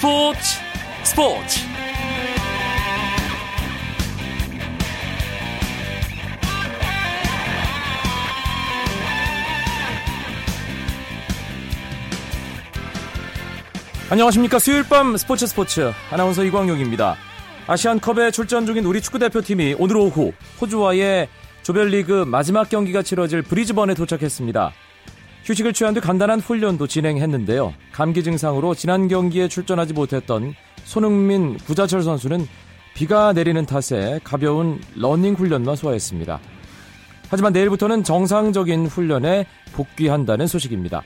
스포츠 스포츠. 안녕하십니까. 수요일 밤 스포츠 스포츠. 아나운서 이광용입니다. 아시안컵에 출전 중인 우리 축구대표팀이 오늘 오후 호주와의 조별리그 마지막 경기가 치러질 브리즈번에 도착했습니다 휴식을 취한 뒤 간단한 훈련도 진행했는데요. 감기 증상으로 지난 경기에 출전하지 못했던 손흥민, 구자철 선수는 비가 내리는 탓에 가벼운 러닝 훈련만 소화했습니다. 하지만 내일부터는 정상적인 훈련에 복귀한다는 소식입니다.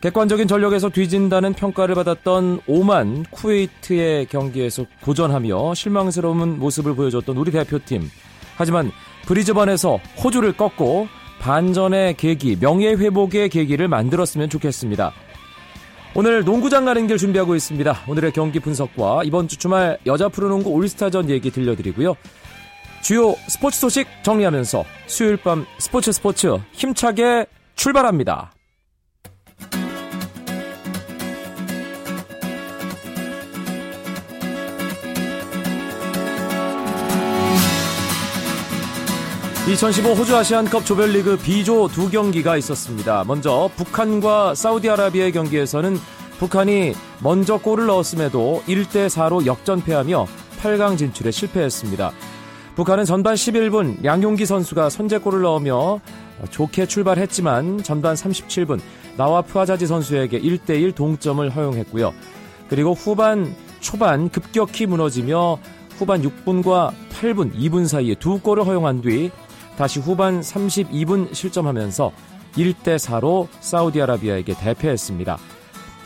객관적인 전력에서 뒤진다는 평가를 받았던 오만 쿠웨이트의 경기에서 고전하며 실망스러운 모습을 보여줬던 우리 대표팀. 하지만 브리즈번에서 호주를 꺾고 반전의 계기, 명예회복의 계기를 만들었으면 좋겠습니다. 오늘 농구장 가는 길 준비하고 있습니다. 오늘의 경기 분석과 이번 주 주말 여자 프로농구 올스타전 얘기 들려드리고요. 주요 스포츠 소식 정리하면서 수요일 밤 스포츠 스포츠 힘차게 출발합니다. 2015 호주 아시안컵 조별리그 B조 두 경기가 있었습니다. 먼저 북한과 사우디아라비아의 경기에서는 북한이 먼저 골을 넣었음에도 1대 4로 역전패하며 8강 진출에 실패했습니다. 북한은 전반 11분 양용기 선수가 선제골을 넣으며 좋게 출발했지만 전반 37분 나와 푸아자지 선수에게 1대1 동점을 허용했고요. 그리고 후반 초반 급격히 무너지며 후반 6분과 8분, 2분 사이에 두 골을 허용한 뒤 다시 후반 32분 실점하면서 1대 4로 사우디아라비아에게 대패했습니다.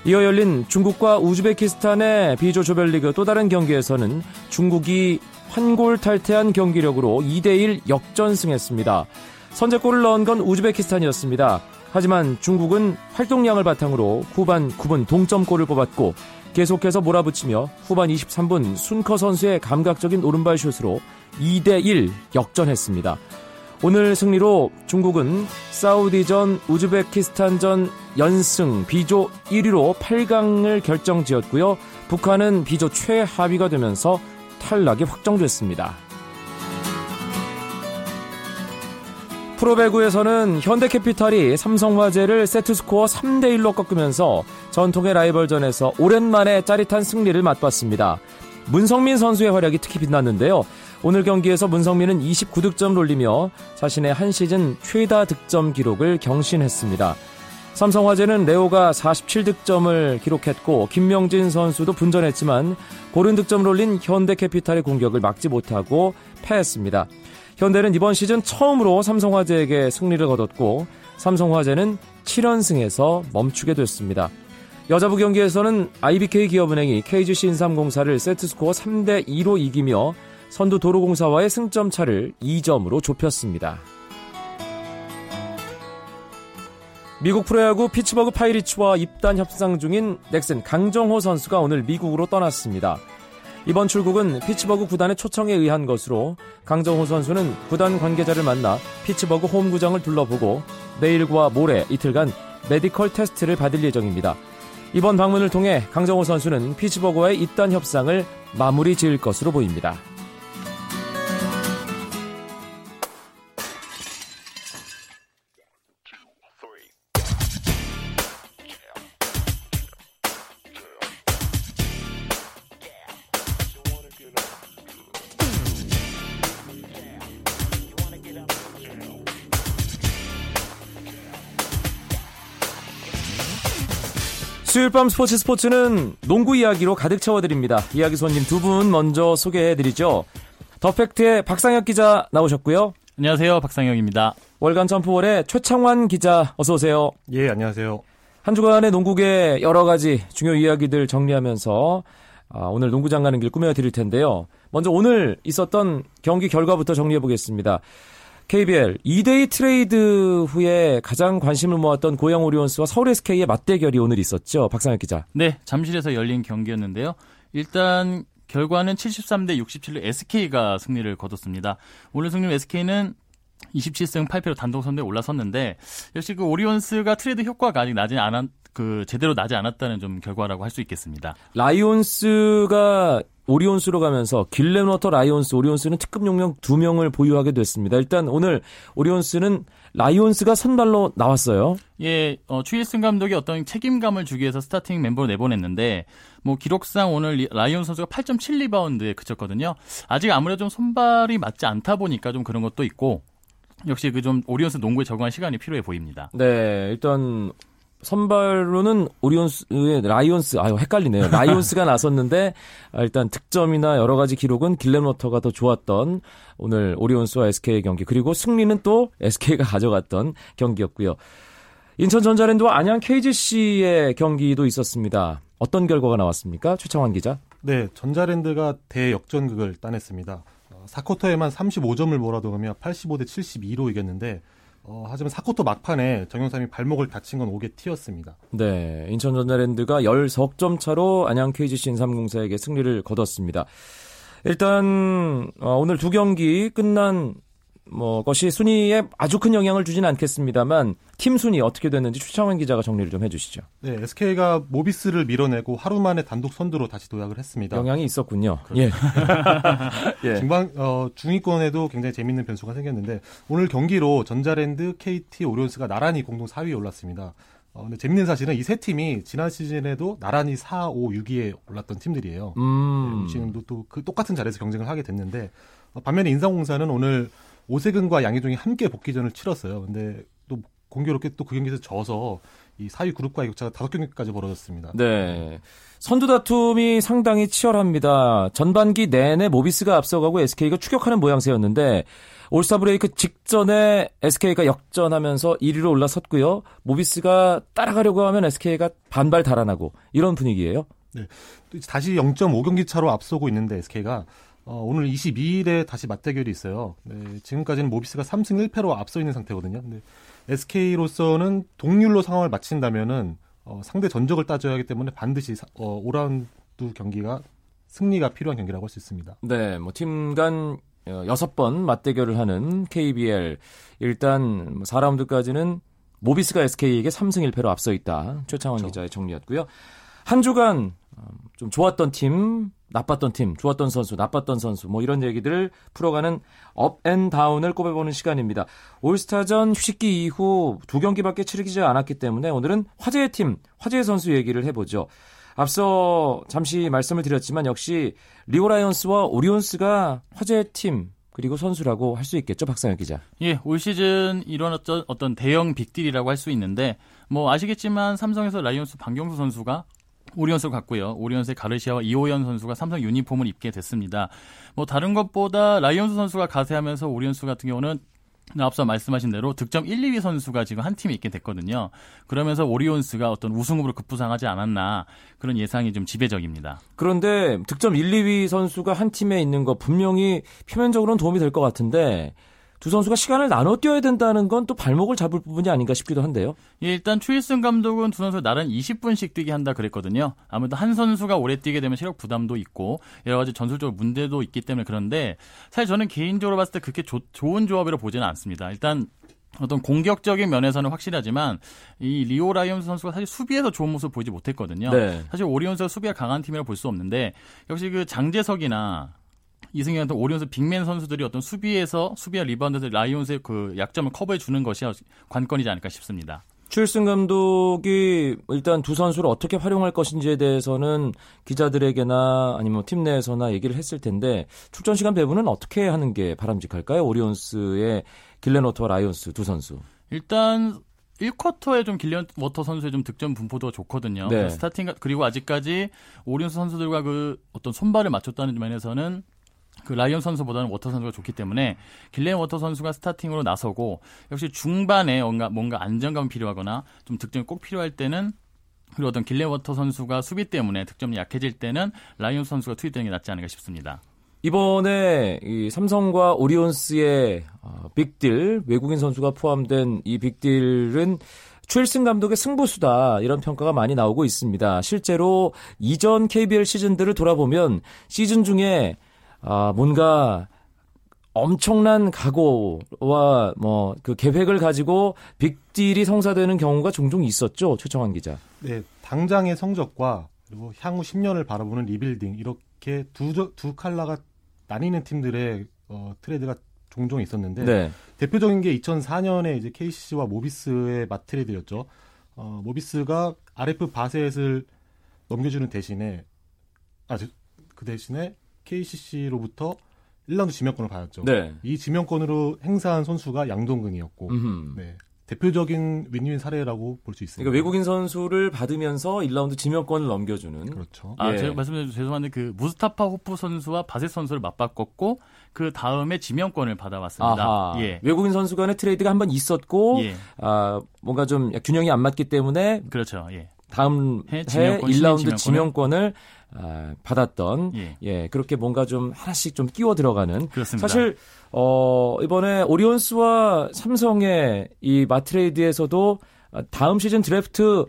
이어 열린 중국과 우즈베키스탄의 비조 조별리그 또 다른 경기에서는 중국이 환골 탈퇴한 경기력으로 2대1 역전승했습니다. 선제골을 넣은 건 우즈베키스탄이었습니다. 하지만 중국은 활동량을 바탕으로 후반 9분 동점골을 뽑았고 계속해서 몰아붙이며 후반 23분 순커 선수의 감각적인 오른발 슛으로 2대1 역전했습니다. 오늘 승리로 중국은 사우디전, 우즈베키스탄전 연승 B조 1위로 8강을 결정지었고요. 북한은 B조 최하위가 되면서 탈락이 확정됐습니다. 프로배구에서는 현대캐피탈이 삼성화재를 세트스코어 3대1로 꺾으면서 전통의 라이벌전에서 오랜만에 짜릿한 승리를 맛봤습니다. 문성민 선수의 활약이 특히 빛났는데요. 오늘 경기에서 문성민은 29득점을 올리며 자신의 한 시즌 최다 득점 기록을 경신했습니다. 삼성화재는 레오가 47득점을 기록했고 김명진 선수도 분전했지만 고른 득점을 올린 현대캐피탈의 공격을 막지 못하고 패했습니다. 현대는 이번 시즌 처음으로 삼성화재에게 승리를 거뒀고 삼성화재는 7연승에서 멈추게 됐습니다. 여자부 경기에서는 IBK 기업은행이 KGC 인삼공사를 세트스코어 3대 2로 이기며 선두 도로공사와의 승점 차를 2점으로 좁혔습니다. 미국 프로야구 피츠버그 파이리츠와 입단 협상 중인 넥슨 강정호 선수가 오늘 미국으로 떠났습니다. 이번 출국은 피츠버그 구단의 초청에 의한 것으로 강정호 선수는 구단 관계자를 만나 피츠버그 홈구장을 둘러보고 내일과 모레 이틀간 메디컬 테스트를 받을 예정입니다. 이번 방문을 통해 강정호 선수는 피츠버그와의 입단 협상을 마무리 지을 것으로 보입니다. 수요일 밤 스포츠 스포츠는 농구 이야기로 가득 채워드립니다. 이야기 손님 두 분 먼저 소개해드리죠. 더팩트의 박상혁 기자 나오셨고요. 안녕하세요. 박상혁입니다. 월간 점프볼의 최창환 기자 어서 오세요. 예, 안녕하세요. 한 주간의 농구계 여러 가지 중요 이야기들 정리하면서 아, 오늘 농구장 가는 길 꾸며드릴 텐데요. 먼저 오늘 있었던 경기 결과부터 정리해 보겠습니다. KBL 2대2 트레이드 후에 가장 관심을 모았던 고양 오리온스와 서울 SK의 맞대결이 오늘 있었죠. 박상혁 기자. 네, 잠실에서 열린 경기였는데요. 일단 결과는 73대 67로 SK가 승리를 거뒀습니다. 오늘 승리 SK는 27승 8패로 단독 선두에 올라섰는데 역시 그 오리온스가 트레이드 효과가 아직 나지 않았 그 제대로 나지 않았다는 좀 결과라고 할 수 있겠습니다. 라이온스가 오리온스로 가면서 길렌워터 라이온스, 오리온스는 특급 용병 두 명을 보유하게 됐습니다. 일단 오늘 오리온스는 라이온스가 선발로 나왔어요. 예, 어, 추일승 감독이 어떤 책임감을 주기 위해서 스타팅 멤버를 내보냈는데 뭐 기록상 오늘 라이온 선수가 8점 7리바운드에 그쳤거든요. 아직 아무래도 좀 손발이 맞지 않다 보니까 좀 그런 것도 있고 역시 그 좀 오리온스 농구에 적응할 시간이 필요해 보입니다. 네, 일단 선발로는 오리온스의 라이온스, 아유, 헷갈리네요. 라이온스가 나섰는데, 아, 일단 득점이나 여러 가지 기록은 길렌 워터가 더 좋았던 오늘 오리온스와 SK의 경기, 그리고 승리는 또 SK가 가져갔던 경기였고요. 인천 전자랜드와 안양 KGC의 경기도 있었습니다. 어떤 결과가 나왔습니까? 최창환 기자. 네, 전자랜드가 대역전극을 따냈습니다. 4쿼터에만 어, 35점을 몰아넣으며 85대 72로 이겼는데 어, 하지만 사코토 막판에 정영삼이 발목을 다친 건 오게 튀었습니다. 네, 인천전자랜드가 10석 차로 안양 KGC 인삼공사에게 승리를 거뒀습니다. 일단 어, 오늘 두 경기 끝난 뭐 것이 순위에 아주 큰 영향을 주지는 않겠습니다만 팀 순위 어떻게 됐는지 추창원 기자가 정리를 좀 해주시죠. 네, SK가 모비스를 밀어내고 하루 만에 단독 선두로 다시 도약을 했습니다. 영향이 있었군요. 그렇죠. 예. 예. 중방 어, 중위권에도 굉장히 재밌는 변수가 생겼는데 오늘 경기로 전자랜드, KT, 오리온스가 나란히 공동 4위에 올랐습니다. 어, 근데 재밌는 사실은 이 세 팀이 지난 시즌에도 나란히 4, 5, 6위에 올랐던 팀들이에요. 음. 네, 지금도 또 그 똑같은 자리에서 경쟁을 하게 됐는데 어, 반면에 인상공사는 오늘 오세근과 양희종이 함께 복귀전을 치렀어요. 근데 또 공교롭게 또 그 경기에서 져서 이 4위 그룹과의 격차가 다섯 경기까지 벌어졌습니다. 네. 선두 다툼이 상당히 치열합니다. 전반기 내내 모비스가 앞서가고 SK가 추격하는 모양새였는데 올스타 브레이크 직전에 SK가 역전하면서 1위로 올라섰고요. 모비스가 따라가려고 하면 SK가 반발 달아나고 이런 분위기예요. 네. 다시 0.5경기 차로 앞서고 있는데 SK가 어, 오늘 22일에 다시 맞대결이 있어요. 네, 지금까지는 모비스가 3승 1패로 앞서 있는 상태거든요. 근데 SK로서는 동률로 상황을 마친다면은 어, 상대 전적을 따져야 하기 때문에 반드시 어, 5라운드 경기가 승리가 필요한 경기라고 할 수 있습니다. 네, 뭐 팀간 여섯 번 맞대결을 하는 KBL 일단 4라운드까지는 뭐 모비스가 SK에게 3승 1패로 앞서 있다. 최창환 그렇죠. 기자의 정리였고요. 한 주간 어, 좀 좋았던 팀, 나빴던 팀, 좋았던 선수, 나빴던 선수, 뭐 이런 얘기들을 풀어가는 up and down을 꼽아보는 시간입니다. 올스타전 휴식기 이후 두 경기밖에 치르지 않았기 때문에 오늘은 화제의 팀, 화제의 선수 얘기를 해보죠. 앞서 잠시 말씀을 드렸지만 역시 리오 라이온스와 오리온스가 화제의 팀, 그리고 선수라고 할 수 있겠죠, 박상혁 기자. 예, 올 시즌 일어났던 어떤 대형 빅딜이라고 할 수 있는데, 뭐 아시겠지만 삼성에서 라이온스 방경수 선수가 오리온스를 갔고요. 오리온스의 가르시아와 이호연 선수가 삼성 유니폼을 입게 됐습니다. 뭐 다른 것보다 라이온스 선수가 가세하면서 오리온스 같은 경우는 앞서 말씀하신 대로 득점 1, 2위 선수가 지금 한 팀에 있게 됐거든요. 그러면서 오리온스가 어떤 우승 후보로 급부상하지 않았나 그런 예상이 좀 지배적입니다. 그런데 득점 1, 2위 선수가 한 팀에 있는 거 분명히 표면적으로는 도움이 될 것 같은데 두 선수가 시간을 나눠 뛰어야 된다는 건 또 발목을 잡을 부분이 아닌가 싶기도 한데요. 예, 일단 추일승 감독은 두 선수 나란히 20분씩 뛰게 한다 그랬거든요. 아무래도 한 선수가 오래 뛰게 되면 체력 부담도 있고 여러 가지 전술적 문제도 있기 때문에 그런데 사실 저는 개인적으로 봤을 때 그렇게 조, 좋은 조합이라고 보지는 않습니다. 일단 어떤 공격적인 면에서는 확실하지만 이 리오 라이온스 선수가 사실 수비에서 좋은 모습 을 보이지 못했거든요. 네. 사실 오리온스가 수비가 강한 팀이라고 볼수 없는데 역시 그 장재석이나 이승현 같은 오리온스 빅맨 선수들이 어떤 수비에서 수비와 리바운드에서 라이온스의 그 약점을 커버해 주는 것이 관건이지 않을까 싶습니다. 추일승 감독이 일단 두 선수를 어떻게 활용할 것인지에 대해서는 기자들에게나 아니면 팀 내에서나 얘기를 했을 텐데 출전 시간 배분은 어떻게 하는 게 바람직할까요? 오리온스의 길렌워터와 라이온스 두 선수. 일단 1쿼터에 좀 길렌워터 선수의 좀 득점 분포도 좋거든요. 네. 스타팅 그리고 아직까지 오리온스 선수들과 그 어떤 손발을 맞췄다는 면에서는 그 라이온스 선수보다는 워터 선수가 좋기 때문에 길렌 워터 선수가 스타팅으로 나서고 역시 중반에 뭔가 뭔가 안정감이 필요하거나 좀 득점이 꼭 필요할 때는 그리고 어떤 길렌 워터 선수가 수비 때문에 득점이 약해질 때는 라이온스 선수가 투입되는 게 낫지 않을까 싶습니다. 이번에 이 삼성과 오리온스의 어, 빅딜 외국인 선수가 포함된 이 빅딜은 추일승 감독의 승부수다 이런 평가가 많이 나오고 있습니다. 실제로 이전 KBL 시즌들을 돌아보면 시즌 중에 아, 뭔가 엄청난 각오와 뭐 그 계획을 가지고 빅딜이 성사되는 경우가 종종 있었죠. 최창환 기자. 네, 당장의 성적과 그리고 향후 10년을 바라보는 리빌딩 이렇게 두, 두 칼라가 나뉘는 팀들의 어, 트레이드가 종종 있었는데 네. 대표적인 게 2004년에 이제 KCC와 모비스의 맞트레이드였죠. 어, 모비스가 RF 바셋을 넘겨주는 대신에 아 그 대신에 KCC로부터 1라운드 지명권을 받았죠. 네. 이 지명권으로 행사한 선수가 양동근이었고, 음흠. 네. 대표적인 윈윈 사례라고 볼 수 있습니다. 그러니까 외국인 선수를 받으면서 1라운드 지명권을 넘겨주는. 그렇죠. 아, 예. 제가 말씀드려 죄송한데 그 무스타파 쇼프 선수와 바셋 선수를 맞바꿨고 그 다음에 지명권을 받아왔습니다. 아하. 예. 외국인 선수 간의 트레이드가 한 번 있었고, 예. 아, 뭔가 좀 균형이 안 맞기 때문에 그렇죠. 예. 다음 해, 해 지명권, 1라운드 신인 지명권을 아, 받았던 예. 예. 그렇게 뭔가 좀 하나씩 좀 끼워 들어가는 그렇습니다. 사실 어 이번에 오리온스와 삼성의 이 맞트레이드에서도 아, 다음 시즌 드래프트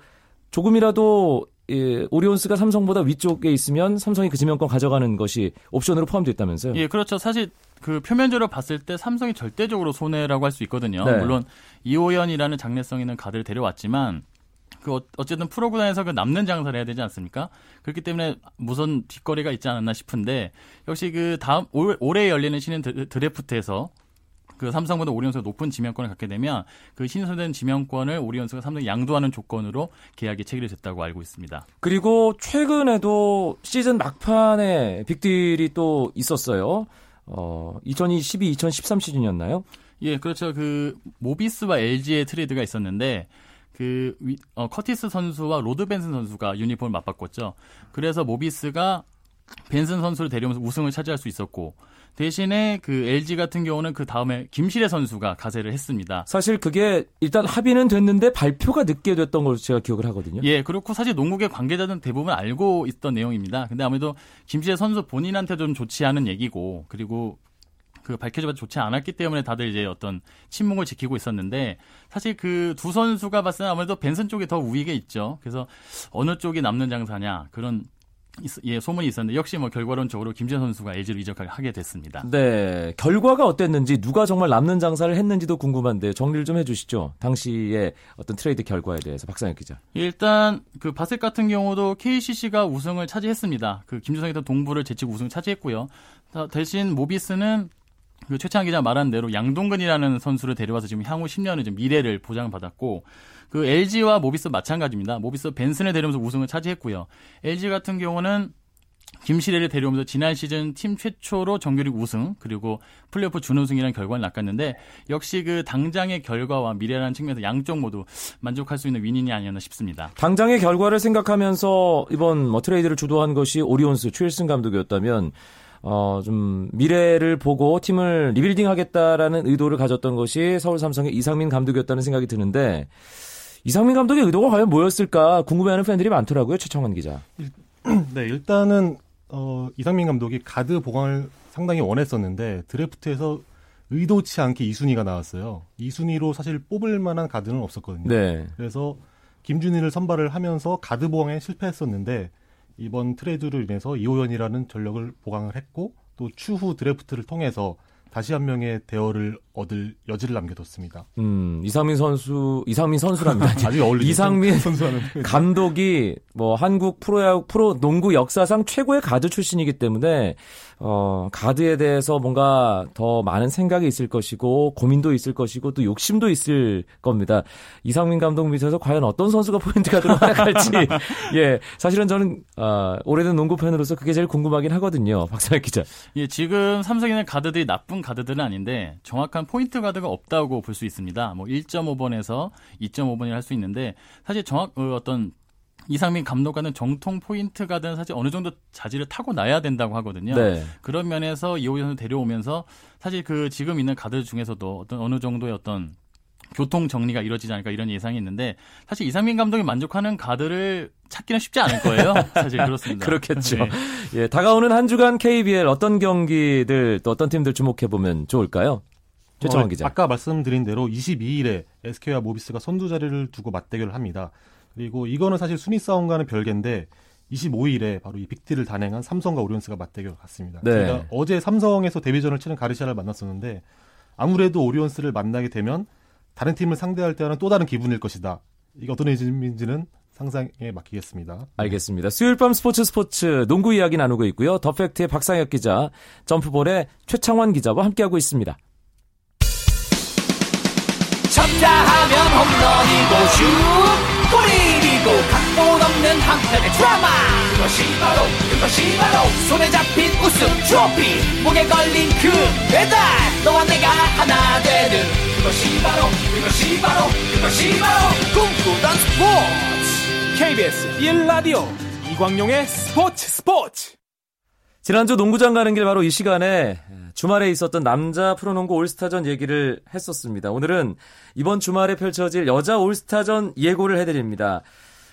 조금이라도 예, 오리온스가 삼성보다 위쪽에 있으면 삼성이 그 지명권 가져가는 것이 옵션으로 포함되어 있다면서요? 예, 그렇죠. 사실 그 표면적으로 봤을 때 삼성이 절대적으로 손해라고 할 수 있거든요. 네. 물론 이호연이라는 장래성 있는 가드를 데려왔지만 그 어- 어쨌든 프로구단에서 그 남는 장사를 해야 되지 않습니까? 그렇기 때문에 무슨 뒷거리가 있지 않았나 싶은데 역시 그 다음 올, 올해 열리는 신인 드- 드래프트에서 그 삼성보다 오리온스가 높은 지명권을 갖게 되면 그 신선된 지명권을 오리온스가 삼성에 양도하는 조건으로 계약이 체결이 됐다고 알고 있습니다. 그리고 최근에도 시즌 막판에 빅딜이 또 있었어요. 어, 2012, 2013 시즌이었나요? 예, 그렇죠. 그 모비스와 LG의 트레이드가 있었는데 그 위- 어, 커티스 선수와 로드 벤슨 선수가 유니폼을 맞바꿨죠. 그래서 모비스가 벤슨 선수를 데려오면서 우승을 차지할 수 있었고 대신에 그 LG 같은 경우는 그 다음에 김실애 선수가 가세를 했습니다. 사실 그게 일단 합의는 됐는데 발표가 늦게 됐던 걸로 제가 기억을 하거든요. 예, 그렇고 사실 농구계 관계자들은 대부분 알고 있던 내용입니다. 근데 아무래도 김실애 선수 본인한테 좀 좋지 않은 얘기고 그리고 그 밝혀져도 좋지 않았기 때문에 다들 이제 어떤 침묵을 지키고 있었는데 사실 그 두 선수가 봤을 때 아무래도 벤슨 쪽이 더 우위에 있죠. 그래서 어느 쪽이 남는 장사냐 그런 있- 예, 소문이 있었는데 역시 뭐 결과론적으로 김재 선수가 LG로 이적하게 됐습니다. 네, 결과가 어땠는지 누가 정말 남는 장사를 했는지도 궁금한데 정리를 좀 해주시죠. 당시의 어떤 트레이드 결과에 대해서 박상혁 기자. 일단 그 바셋 같은 경우도 KCC가 우승을 차지했습니다. 그 김주성이 던 동부를 제치고 우승을 차지했고요. 다- 대신 모비스는 그 최창 기자 말한 대로 양동근이라는 선수를 데려와서 지금 향후 10년의 좀 미래를 보장받았고 그 LG와 모비스 마찬가지입니다. 모비스 벤슨을 데려오면서 우승을 차지했고요. LG 같은 경우는 김시래를 데려오면서 지난 시즌 팀 최초로 정규리그 우승 그리고 플레이오프 준우승이라는 결과를 낚았는데 역시 그 당장의 결과와 미래라는 측면에서 양쪽 모두 만족할 수 있는 윈윈이 아니었나 싶습니다. 당장의 결과를 생각하면서 이번 뭐 트레이드를 주도한 것이 오리온스 추일승 감독이었다면 어, 좀 미래를 보고 팀을 리빌딩 하겠다라는 의도를 가졌던 것이 서울 삼성의 이상민 감독이었다는 생각이 드는데 이상민 감독의 의도가 과연 뭐였을까 궁금해하는 팬들이 많더라고요. 최창환 기자. 네, 일단은 어, 이상민 감독이 가드 보강을 상당히 원했었는데 드래프트에서 의도치 않게 이순위가 나왔어요. 이순위로 사실 뽑을 만한 가드는 없었거든요. 네. 그래서 김준일을 선발을 하면서 가드 보강에 실패했었는데 이번 트레이드로 인해서 이호현이라는 전력을 보강을 했고 또 추후 드래프트를 통해서 다시 한 명의 대어를 얻을 여지를 남겨뒀습니다. 음, 이상민 선수, 이상민 선수랍니다. 아주 어울리죠. 이상민 선수와는 감독이 뭐 한국 프로야구 프로 농구 역사상 최고의 가드 출신이기 때문에 어 가드에 대해서 뭔가 더 많은 생각이 있을 것이고 고민도 있을 것이고 또 욕심도 있을 겁니다. 이상민 감독 밑에서 과연 어떤 선수가 포인트 가드로 활약할지 예 사실은 저는 아 오래된 농구 팬으로서 그게 제일 궁금하긴 하거든요. 박상혁 기자. 예, 지금 삼성에는 가드들이 나쁜 가드들은 아닌데 정확한 포인트 가드가 없다고 볼 수 있습니다. 뭐 1.5번에서 2.5번이라 할 수 있는데 사실 정확 어, 어떤 이상민 감독과는 정통 포인트 가드는 사실 어느 정도 자질을 타고 나야 된다고 하거든요. 네. 그런 면에서 이호연 선수 데려오면서 사실 그 지금 있는 가드 중에서도 어떤 어느 정도의 어떤 교통 정리가 이루어지지 않을까 이런 예상이 있는데 사실 이상민 감독이 만족하는 가드를 찾기는 쉽지 않을 거예요. 사실 그렇습니다. 그렇겠죠. 네. 예, 다가오는 한 주간 KBL 어떤 경기들 또 어떤 팀들 주목해 보면 좋을까요? 최정원 어, 기자. 아까 말씀드린 대로 22일에 SK와 모비스가 선두 자리를 두고 맞대결을 합니다. 그리고 이거는 사실 순위 싸움과는 별개인데 25일에 바로 이 빅딜을 단행한 삼성과 오리온스가 맞대결을 갔습니다. 네. 저희가 어제 삼성에서 데뷔전을 치는 가르시아를 만났었는데 아무래도 오리온스를 만나게 되면 다른 팀을 상대할 때와는 또 다른 기분일 것이다. 이게 어떤 의미인지는 상상에 맡기겠습니다. 알겠습니다. 수요일 밤 스포츠 스포츠 농구 이야기 나누고 있고요. 더 팩트의 박상혁 기자, 점프볼의 최창원 기자와 함께하고 있습니다. 쳤다 하면 홈런이고 슛 골이고 각본 없는 한편의 드라마 그것이 바로 그것이 바로 손에 잡힌 우승 트로피 목에 걸린 그 배달 너와 내가 하나 되는 그것이 바로 그것이 바로 그것이 바로 꿈꾸던 스포츠 KBS 1라디오 이광용의 스포츠 스포츠 지난주 농구장 가는 길 바로 이 시간에 주말에 있었던 남자 프로농구 올스타전 얘기를 했었습니다. 오늘은 이번 주말에 펼쳐질 여자 올스타전 예고를 해드립니다.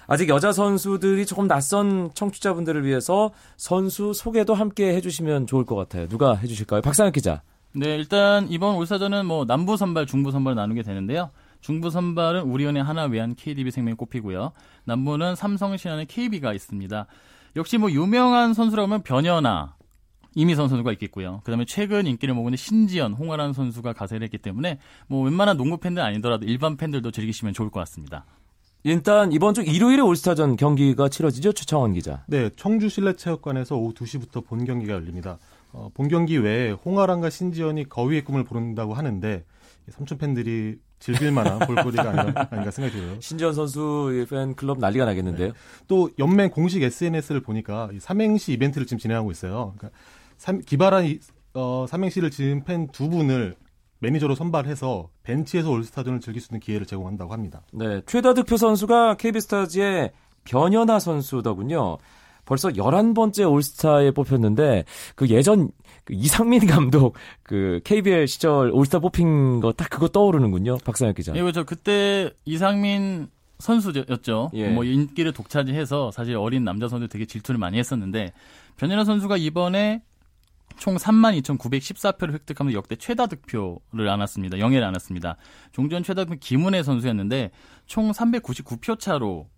아직 여자 선수들이 조금 낯선 청취자분들을 위해서 선수 소개도 함께 해주시면 좋을 것 같아요. 누가 해주실까요? 박상혁 기자. 네, 일단 이번 올스타전은 뭐 남부 선발, 중부 선발 나누게 되는데요. 중부 선발은 우리은행 하나 외환 KDB 생명이 꼽히고요. 남부는 삼성 신한의 KB가 있습니다. 역시 뭐 유명한 선수라면 변현아, 이미선 선수가 있겠고요. 그다음에 최근 인기를 모으는 신지연, 홍아란 선수가 가세를 했기 때문에 뭐 웬만한 농구 팬들 아니더라도 일반 팬들도 즐기시면 좋을 것 같습니다. 일단 이번 주 일요일에 올스타전 경기가 치러지죠, 최창원 기자. 네, 청주 실내체육관에서 오후 2시부터 본 경기가 열립니다. 어, 본 경기 외에 홍아랑과 신지연이 거위의 꿈을 부른다고 하는데 삼촌 팬들이 즐길 만한 볼거리가 아닌가, 아닌가 생각이 들어요. 신지연 선수 팬클럽 난리가 나겠는데요. 네. 또 연맹 공식 SNS를 보니까 이 삼행시 이벤트를 지금 진행하고 있어요. 그러니까 삼, 기발한 이, 어, 삼행시를 지은 팬 두 분을 매니저로 선발해서 벤치에서 올스타전을 즐길 수 있는 기회를 제공한다고 합니다. 네, 최다 득표 선수가 KB스타즈의 변현아 선수더군요. 벌써 11번째 올스타에 뽑혔는데 그 예전 그 이상민 감독 그 KBL 시절 올스타 뽑힌 거 딱 그거 떠오르는군요. 박상혁 기자. 예, 그렇죠. 그때 이상민 선수였죠. 예. 뭐 인기를 독차지해서 사실 어린 남자 선수 되게 질투를 많이 했었는데 변현아 선수가 이번에 총 32,914표를 획득하면서 역대 최다 득표를 안았습니다. 영예를 안았습니다. 종전 최다 득표 김은혜 선수였는데 총 399표 차로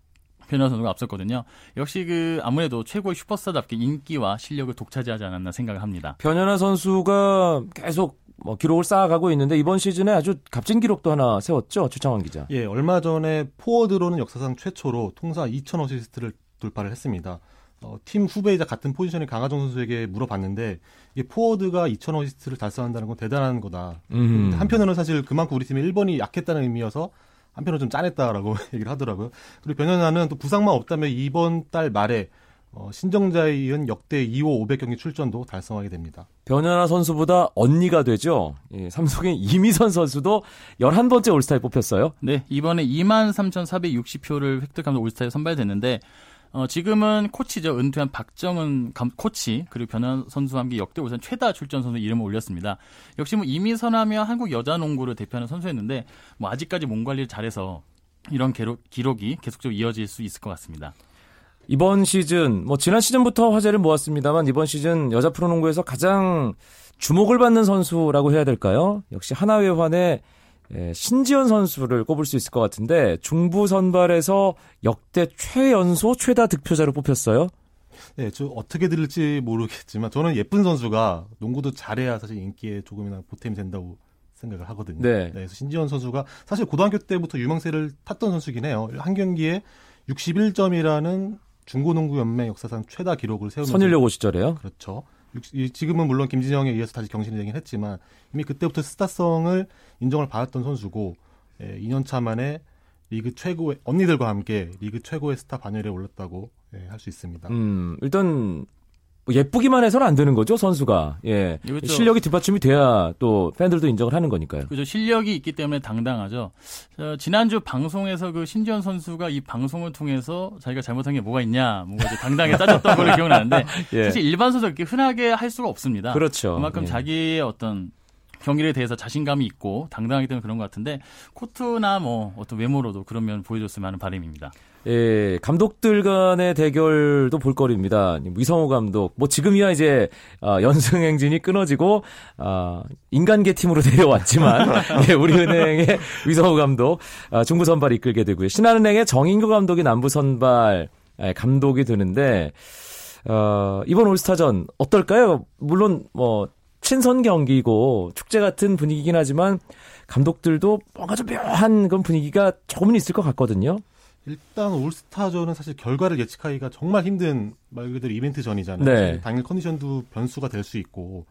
변현아 선수가 앞섰거든요. 역시 그 아무래도 최고의 슈퍼스타답게 인기와 실력을 독차지하지 않았나 생각을 합니다. 변연하 선수가 계속 뭐 기록을 쌓아가고 있는데 이번 시즌에 아주 값진 기록도 하나 세웠죠. 최창환 기자. 예, 얼마 전에 포워드로는 역사상 최초로 통산 2,000 어시스트를 돌파를 했습니다. 어, 팀 후배이자 같은 포지션의 강아정 선수에게 물어봤는데 이게 포워드가 2,000 어시스트를 달성한다는 건 대단한 거다. 음. 한편으로는 사실 그만큼 우리 팀의 1번이 약했다는 의미여서 한편으로 좀 짠했다라고 얘기를 하더라고요. 그리고 변현아는 또 부상만 없다면 이번 달 말에 어, 신정자에 이은 역대 2호 500경기 출전도 달성하게 됩니다. 변현아 선수보다 언니가 되죠. 예, 삼성의 이미선 선수도 11번째 올스타에 뽑혔어요. 네, 이번에 23,460표를 획득하면서 올스타에 선발됐는데 어, 지금은 코치죠. 은퇴한 박정은 감, 코치 그리고 변현 선수와 함께 역대 우선 최다 출전 선수 이름을 올렸습니다. 역시 뭐 이미선하며 한국 여자 농구를 대표하는 선수였는데 뭐 아직까지 몸 관리를 잘해서 이런 기록, 기록이 계속적으로 이어질 수 있을 것 같습니다. 이번 시즌 뭐 지난 시즌부터 화제를 모았습니다만 이번 시즌 여자 프로농구에서 가장 주목을 받는 선수라고 해야 될까요? 역시 하나회환의 예, 신지연 선수를 꼽을 수 있을 것 같은데 중부 선발에서 역대 최연소 최다 득표자로 뽑혔어요. 네, 저 어떻게 들을지 모르겠지만 저는 예쁜 선수가 농구도 잘해야 사실 인기에 조금이나 보탬이 된다고 생각을 하거든요. 네. 그래서 신지원 선수가 사실 고등학교 때부터 유망세를 탔던 선수긴 해요. 한 경기에 61점이라는 중고농구 연맹 역사상 최다 기록을 세우면서 선일여고 시절에요. 그렇죠. 지금은 물론 김진영에 의해서 다시 경신이 되긴 했지만 이미 그때부터 스타성을 인정을 받았던 선수고 예, 2년차 만에 리그 최고의 언니들과 함께 리그 최고의 스타 반열에 올랐다고 예, 할수 있습니다. 음, 일단 뭐 예쁘기만 해서는 안 되는 거죠 선수가. 예, 그렇죠. 실력이 뒷받침이 돼야 또 팬들도 인정을 하는 거니까요. 그죠 실력이 있기 때문에 당당하죠. 어, 지난주 방송에서 그 신지현 선수가 이 방송을 통해서 자기가 잘못한 게 뭐가 있냐, 뭔가 이제 당당하게 따졌던 걸로 기억나는데 예. 사실 일반 선수 이렇게 흔하게 할 수가 없습니다. 그렇죠. 그만큼 예. 자기의 어떤 경기에 대해서 자신감이 있고 당당하기 때문에 그런 것 같은데 코트나 뭐 어떤 외모로도 그런 면 보여줬으면 하는 바람입니다. 예, 감독들 간의 대결도 볼거리입니다. 위성호 감독, 뭐 지금이야 이제 어, 연승 행진이 끊어지고 어, 인간계 팀으로 내려왔지만 예, 우리은행의 위성호 감독 아, 중부 선발 이끌게 되고요. 신한은행의 정인규 감독이 남부 선발 예, 감독이 드는데 어, 이번 올스타전 어떨까요? 물론 뭐 친선 경기고 축제 같은 분위기긴 하지만 감독들도 뭔가 좀 묘한 그런 분위기가 조금은 있을 것 같거든요. 일단 올스타전은 사실 결과를 예측하기가 정말 힘든 말 그대로 이벤트 전이잖아요. 네. 당일 컨디션도 변수가 될 수 있고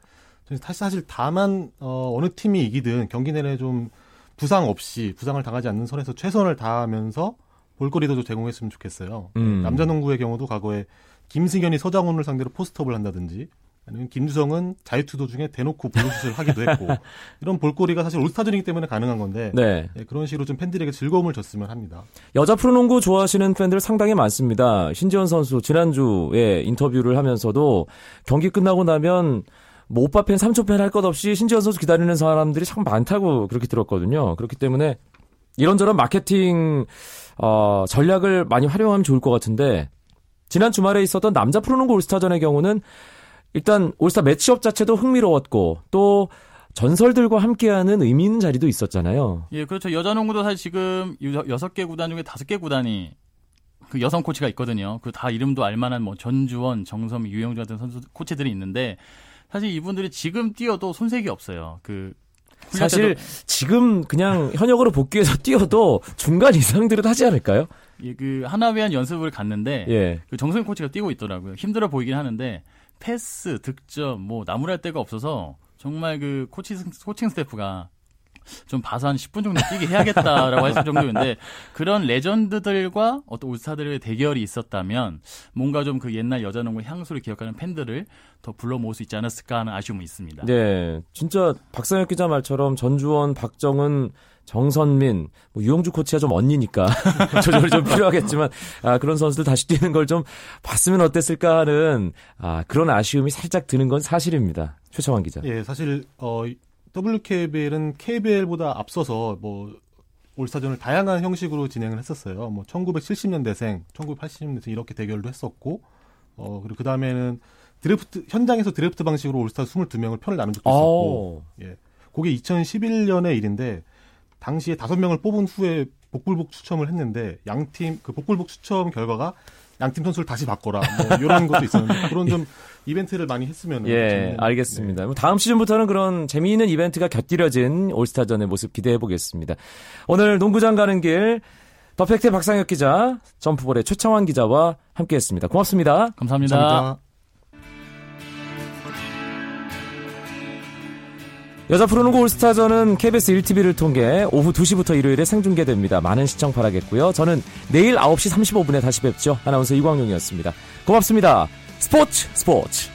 사실 다만 어, 어느 팀이 이기든 경기 내내 좀 부상 없이 부상을 당하지 않는 선에서 최선을 다하면서 볼거리도 좀 제공했으면 좋겠어요. 음. 남자 농구의 경우도 과거에 김승현이 서장훈을 상대로 포스트업을 한다든지 아니면 김주성은 자유투도 중에 대놓고 블루슛을 하기도 했고 이런 볼거리가 사실 올스타전이기 때문에 가능한 건데 네. 예, 그런 식으로 좀 팬들에게 즐거움을 줬으면 합니다. 여자 프로농구 좋아하시는 팬들 상당히 많습니다. 신지원 선수 지난주에 인터뷰를 하면서도 경기 끝나고 나면 뭐 오빠 팬, 삼촌 팬 할 것 없이 신지원 선수 기다리는 사람들이 참 많다고 그렇게 들었거든요. 그렇기 때문에 이런저런 마케팅 어, 전략을 많이 활용하면 좋을 것 같은데 지난 주말에 있었던 남자 프로농구 올스타전의 경우는 일단 올스타 매치업 자체도 흥미로웠고 또 전설들과 함께하는 의미 있는 자리도 있었잖아요. 예, 그렇죠. 여자 농구도 사실 지금 여- 여섯 개 구단 중에 다섯 개 구단이 그 여성 코치가 있거든요. 그 다 이름도 알만한 뭐 전주원, 정섬, 유영주 같은 선수 코치들이 있는데 사실 이분들이 지금 뛰어도 손색이 없어요. 그 사실 지금 그냥 현역으로 복귀해서 뛰어도 중간 이상들은 하지 않을까요? 예, 그 하나외환 연습을 갔는데 예. 그 정선민 코치가 뛰고 있더라고요. 힘들어 보이긴 하는데 패스, 득점, 뭐 나무랄 데가 없어서 정말 그 코치 코칭 스태프가 좀 봐서 한 10분 정도 뛰게 해야겠다라고 했을 정도인데 그런 레전드들과 어떤 올스타들의 대결이 있었다면 뭔가 좀 그 옛날 여자농구 향수를 기억하는 팬들을 더 불러 모을 수 있지 않았을까 하는 아쉬움은 있습니다. 네. 진짜 박상혁 기자 말처럼 전주원, 박정은, 정선민, 뭐 유영주 코치가 좀 언니니까 조절이 좀 필요하겠지만 아, 그런 선수들 다시 뛰는 걸 좀 봤으면 어땠을까 하는 아, 그런 아쉬움이 살짝 드는 건 사실입니다. 최창환 기자. 예, 사실 어 WKBL은 KBL보다 앞서서 뭐 올스타전을 다양한 형식으로 진행을 했었어요. 뭐 1970년대생, 1980년대생 이렇게 대결도 했었고 어 그리고 그 다음에는 드래프트 현장에서 드래프트 방식으로 올스타 22명을 편을 나눈 적도 있었고 어. 예. 그게 2011년의 일인데 당시에 다섯 명을 뽑은 후에 복불복 추첨을 했는데 양팀 그 복불복 추첨 결과가 양팀 선수를 다시 바꿔라 뭐 이런 것도 있었는데 그런 좀 이벤트를 많이 했으면 예, 알겠습니다. 뭐 다음 시즌부터는 그런 재미있는 이벤트가 곁들여진 올스타전의 모습 기대해 보겠습니다. 오늘 농구장 가는 길 더팩트의 박상혁 기자, 점프볼의 최창환 기자와 함께했습니다. 고맙습니다. 감사합니다. 감사합니다. 여자 프로농구 올스타전은 KBS 1TV를 통해 오후 2시부터 일요일에 생중계됩니다. 많은 시청 바라겠고요. 저는 내일 9시 35분에 다시 뵙죠. 아나운서 이광용이었습니다. 고맙습니다. 스포츠 스포츠